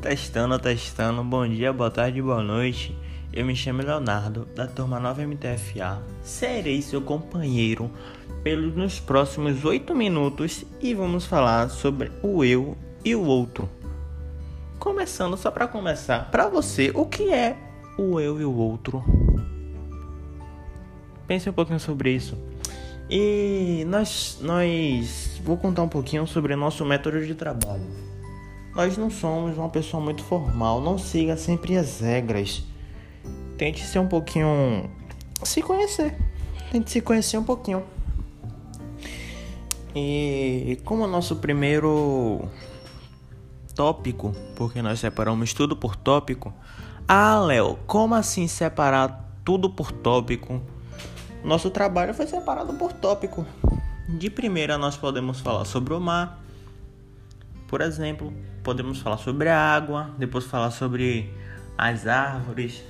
testando, testando. Bom dia, boa tarde, boa noite. Eu me chamo Leonardo, da turma 9 MTFA. Serei seu companheiro pelos nos próximos 8 minutos e vamos falar sobre o eu e o outro. Começando só para começar, para você, o que é o eu e o outro? Pense um pouquinho sobre isso. E nós, nós vou contar um pouquinho sobre o nosso método de trabalho. Nós não somos uma pessoa muito formal, não siga sempre as regras. Tente ser um pouquinho se conhecer. Tente se conhecer um pouquinho. E como nosso primeiro tópico, porque nós separamos tudo por tópico. Ah, Léo, como assim separar tudo por tópico? Nosso trabalho foi separado por tópico. De primeira, nós podemos falar sobre o mar, por exemplo, podemos falar sobre a água, depois falar sobre as árvores,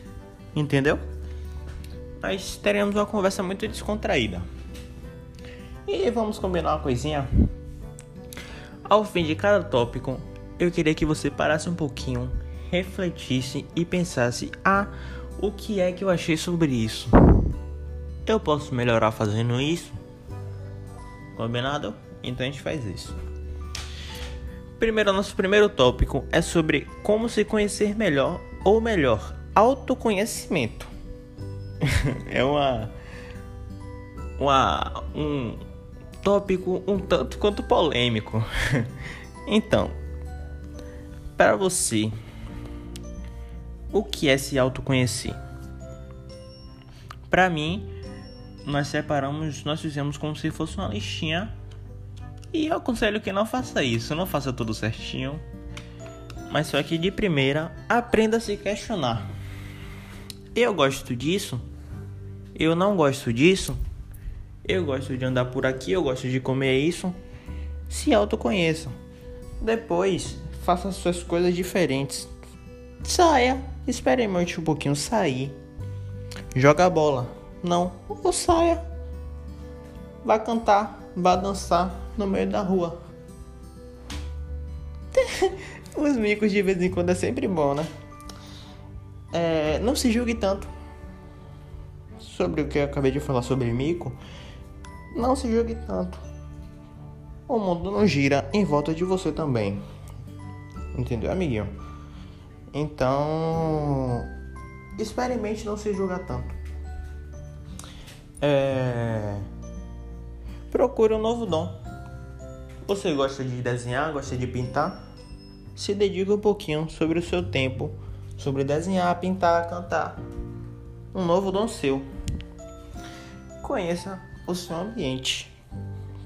entendeu? Nós teremos uma conversa muito descontraída. E vamos combinar uma coisinha. Ao fim de cada tópico, eu queria que você parasse um pouquinho, refletisse e pensasse: ah, o que é que eu achei sobre isso? Eu posso melhorar fazendo isso? Combinado? Então a gente faz isso. Primeiro, nosso primeiro tópico é sobre como se conhecer melhor, ou melhor, autoconhecimento. é uma, uma um tópico um tanto quanto polêmico. então, para você, o que é se autoconhecer? Para mim, nós separamos, nós fizemos como se fosse uma listinha. E eu aconselho que não faça isso, não faça tudo certinho. Mas só que de primeira, aprenda a se questionar. Eu gosto disso? Eu não gosto disso? Eu gosto de andar por aqui, eu gosto de comer isso. Se autoconheça. Depois, faça suas coisas diferentes. Saia, experimente um pouquinho sair. Joga bola não. Ou saia. Vá cantar, vá dançar no meio da rua. Os micos de vez em quando é sempre bom, né? É, não se julgue tanto sobre o que eu acabei de falar sobre mico. Não se julgue tanto. O mundo não gira em volta de você também. Entendeu, amiguinho? Então, experimente não se julgar tanto. É... Procure um novo dom. Você gosta de desenhar, gosta de pintar? Se dedique um pouquinho sobre o seu tempo, sobre desenhar, pintar, cantar. Um novo dom seu. Conheça o seu ambiente.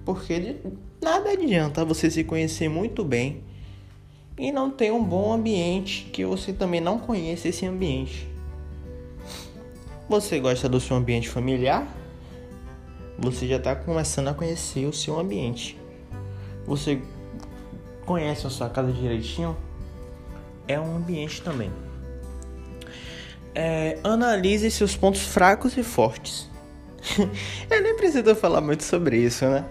Porque nada adianta você se conhecer muito bem e não ter um bom ambiente que você também não conhece esse ambiente. Você gosta do seu ambiente familiar? Você já está começando a conhecer o seu ambiente. Você conhece a sua casa direitinho? É um ambiente também. É, analise seus pontos fracos e fortes. Eu nem preciso falar muito sobre isso, né?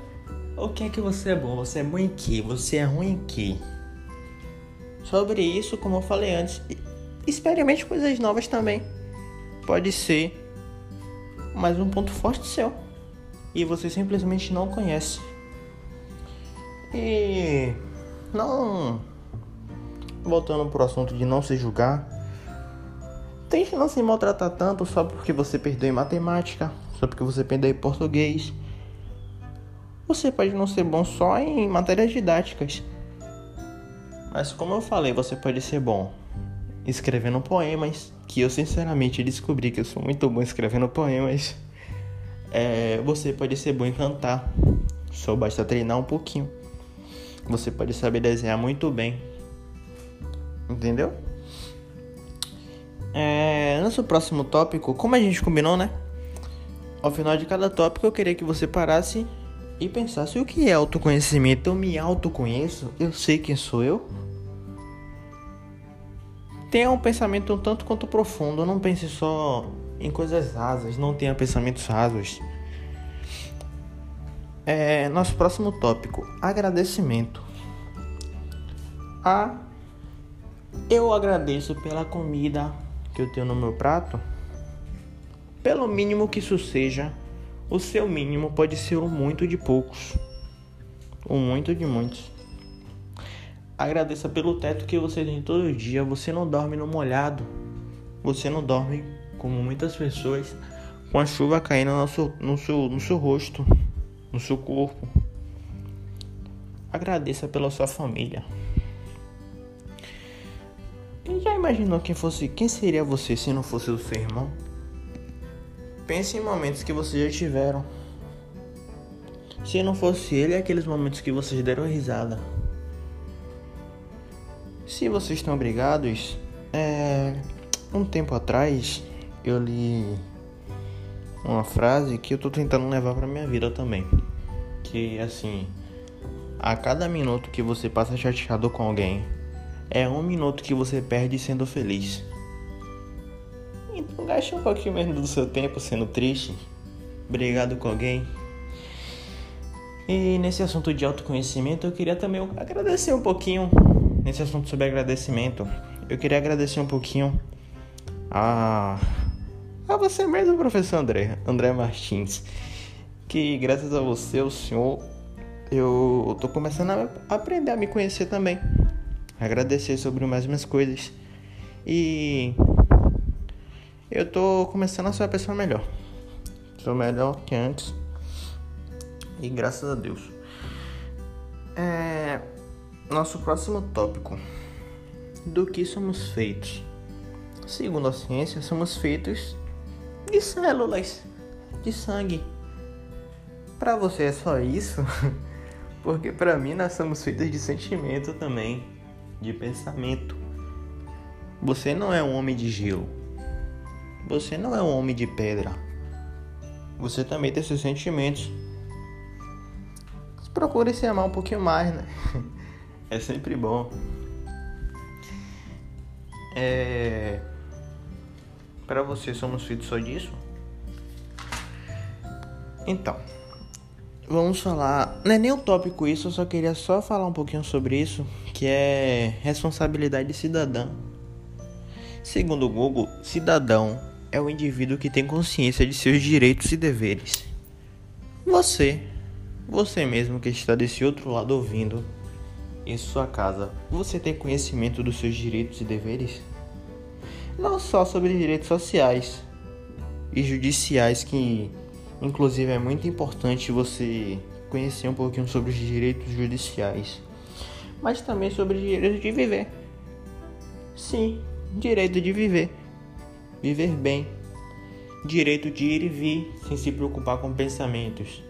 O que é que você é bom? Você é bom em que? Você é ruim em que? Sobre isso, como eu falei antes, experimente coisas novas também. Pode ser mais um ponto forte seu e você simplesmente não conhece. E não voltando pro assunto de não se julgar, tente não se maltratar tanto só porque você perdeu em matemática, só porque você perdeu em português. Você pode não ser bom só em matérias didáticas. Mas como eu falei, você pode ser bom escrevendo poemas, que eu sinceramente descobri que eu sou muito bom escrevendo poemas. É, você pode ser bom em cantar, só basta treinar um pouquinho. Você pode saber desenhar muito bem, entendeu? É, nosso próximo tópico, como a gente combinou, né? Ao final de cada tópico, eu queria que você parasse e pensasse: o que é autoconhecimento? Eu me autoconheço? Eu sei quem sou eu? Tenha um pensamento um tanto quanto profundo, não pense só em coisas rasas, não tenha pensamentos rasos. É, nosso próximo tópico: agradecimento. Eu agradeço pela comida que eu tenho no meu prato. Pelo mínimo que isso seja, o seu mínimo pode ser o muito de poucos, o muito de muitos. Agradeça pelo teto que você tem todo dia. Você não dorme no molhado. Você não dorme como muitas pessoas com a chuva caindo no seu, no seu, no seu rosto, no seu corpo. Agradeça pela sua família. E já imaginou quem fosse, quem seria você se não fosse o seu irmão? Pense em momentos que vocês já tiveram. Se não fosse ele, aqueles momentos que vocês deram risada. Se vocês estão brigados, é... um tempo atrás eu li uma frase que eu tô tentando levar para minha vida também. Que assim, a cada minuto que você passa chateado com alguém, é um minuto que você perde sendo feliz. Então gaste um pouquinho menos do seu tempo sendo triste, brigado com alguém. E nesse assunto de autoconhecimento, eu queria também agradecer um pouquinho. Nesse assunto sobre agradecimento, eu queria agradecer um pouquinho a, a você mesmo, professor André, André Martins. Que graças a você, o senhor eu tô começando a aprender a me conhecer também. Agradecer sobre mais minhas coisas. E eu tô começando a ser uma pessoa melhor. Sou melhor que antes. E graças a Deus. É... Nosso próximo tópico. Do que somos feitos? Segundo a ciência, somos feitos de células, de sangue. Para você é só isso? Porque para mim nós somos feitos de sentimento também, de pensamento. Você não é um homem de gelo. Você não é um homem de pedra. Você também tem seus sentimentos. Procure se amar um pouquinho mais, né? É sempre bom. É... Para você somos feitos só disso? Então, vamos falar. Não é nem um tópico isso, eu só queria só falar um pouquinho sobre isso, que é responsabilidade cidadã. Segundo o Google, cidadão é o indivíduo que tem consciência de seus direitos e deveres. Você, você mesmo que está desse outro lado ouvindo, em sua casa, você tem conhecimento dos seus direitos e deveres? Não só sobre direitos sociais e judiciais que Inclusive é muito importante você conhecer um pouquinho sobre os direitos judiciais, mas também sobre o direito de viver. Sim, direito de viver. Viver bem. Direito de ir e vir sem se preocupar com pensamentos.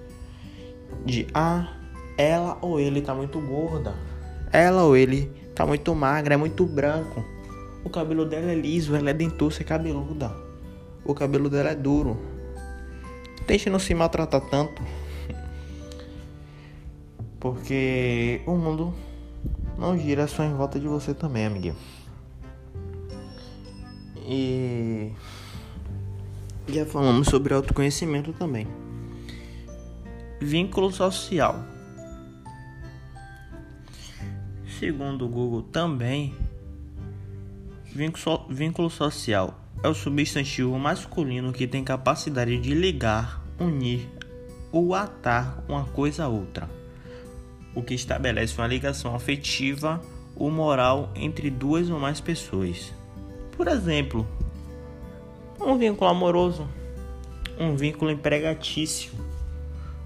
De ah, ela ou ele tá muito gorda. Ela ou ele tá muito magra, é muito branco. O cabelo dela é liso, ela é dentuça, é cabeluda. O cabelo dela é duro. Tente não se maltratar tanto. Porque o mundo não gira só em volta de você também, amiguinho. E já falamos sobre autoconhecimento também. Vínculo social. Segundo o Google também, vínculo social é o substantivo masculino que tem capacidade de ligar, unir ou atar uma coisa a outra, o que estabelece uma ligação afetiva ou moral entre duas ou mais pessoas. Por exemplo, um vínculo amoroso, um vínculo empregatício.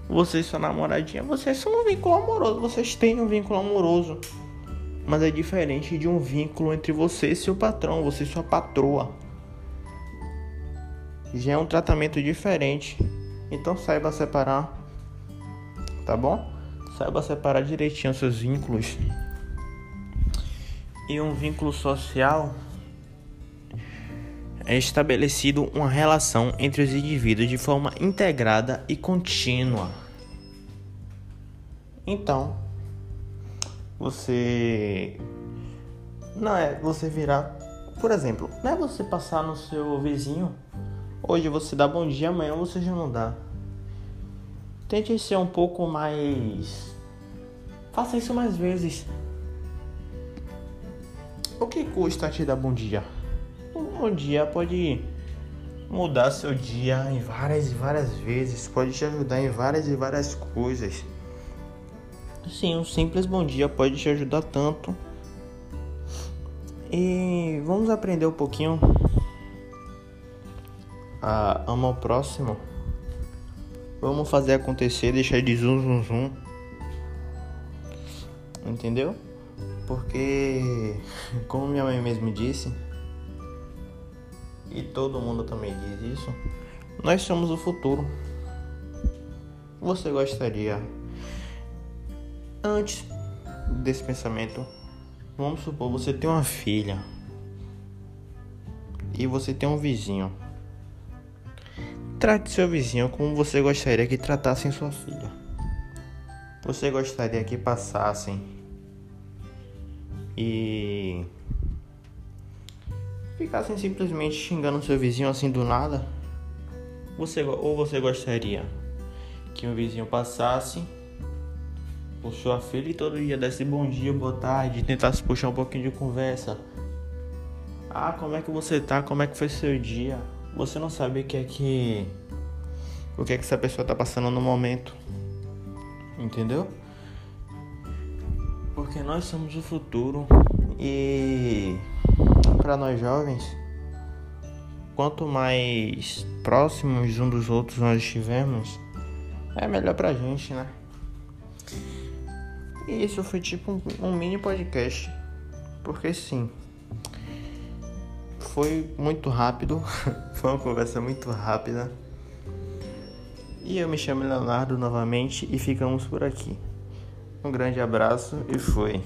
Você e sua namoradinha, vocês são um vínculo amoroso, vocês têm um vínculo amoroso. Mas é diferente de um vínculo entre você e seu patrão, você e sua patroa já é um tratamento diferente. Então saiba separar, tá bom? Saiba separar direitinho seus vínculos. E um vínculo social é estabelecido uma relação entre os indivíduos de forma integrada e contínua. Então, você não é você virar, por exemplo, não é você passar no seu vizinho Hoje você dá bom dia, amanhã você já não dá. Tente ser um pouco mais. Faça isso mais vezes. o que custa te dar bom dia? Um bom dia pode mudar seu dia em várias e várias vezes, pode te ajudar em várias e várias coisas. Sim, um simples bom dia pode te ajudar tanto. E vamos aprender um pouquinho a amar o próximo. Vamos fazer acontecer, deixar de zoom zoom zoom. Entendeu? Porque, como minha mãe mesmo disse, e todo mundo também diz isso, nós somos o futuro. Você gostaria, antes desse pensamento, vamos supor, você tem uma filha e você tem um vizinho. Trate seu vizinho como você gostaria que tratassem sua filha. Você gostaria que passassem e ficassem simplesmente xingando seu vizinho assim do nada? Você ou você gostaria que um vizinho passasse por sua filha e todo dia desse bom dia, boa tarde, tentasse puxar um pouquinho de conversa? Ah, como é que você tá? Como é que foi seu dia? Você não sabe o que é que o que é que essa pessoa tá passando no momento. Entendeu? porque nós somos o futuro e para nós jovens, quanto mais próximos um dos outros nós estivermos, é melhor pra gente, né? E isso foi tipo um, um mini podcast, porque sim, foi muito rápido, foi uma conversa muito rápida. E eu me chamo Leonardo novamente e ficamos por aqui. Um grande abraço e foi.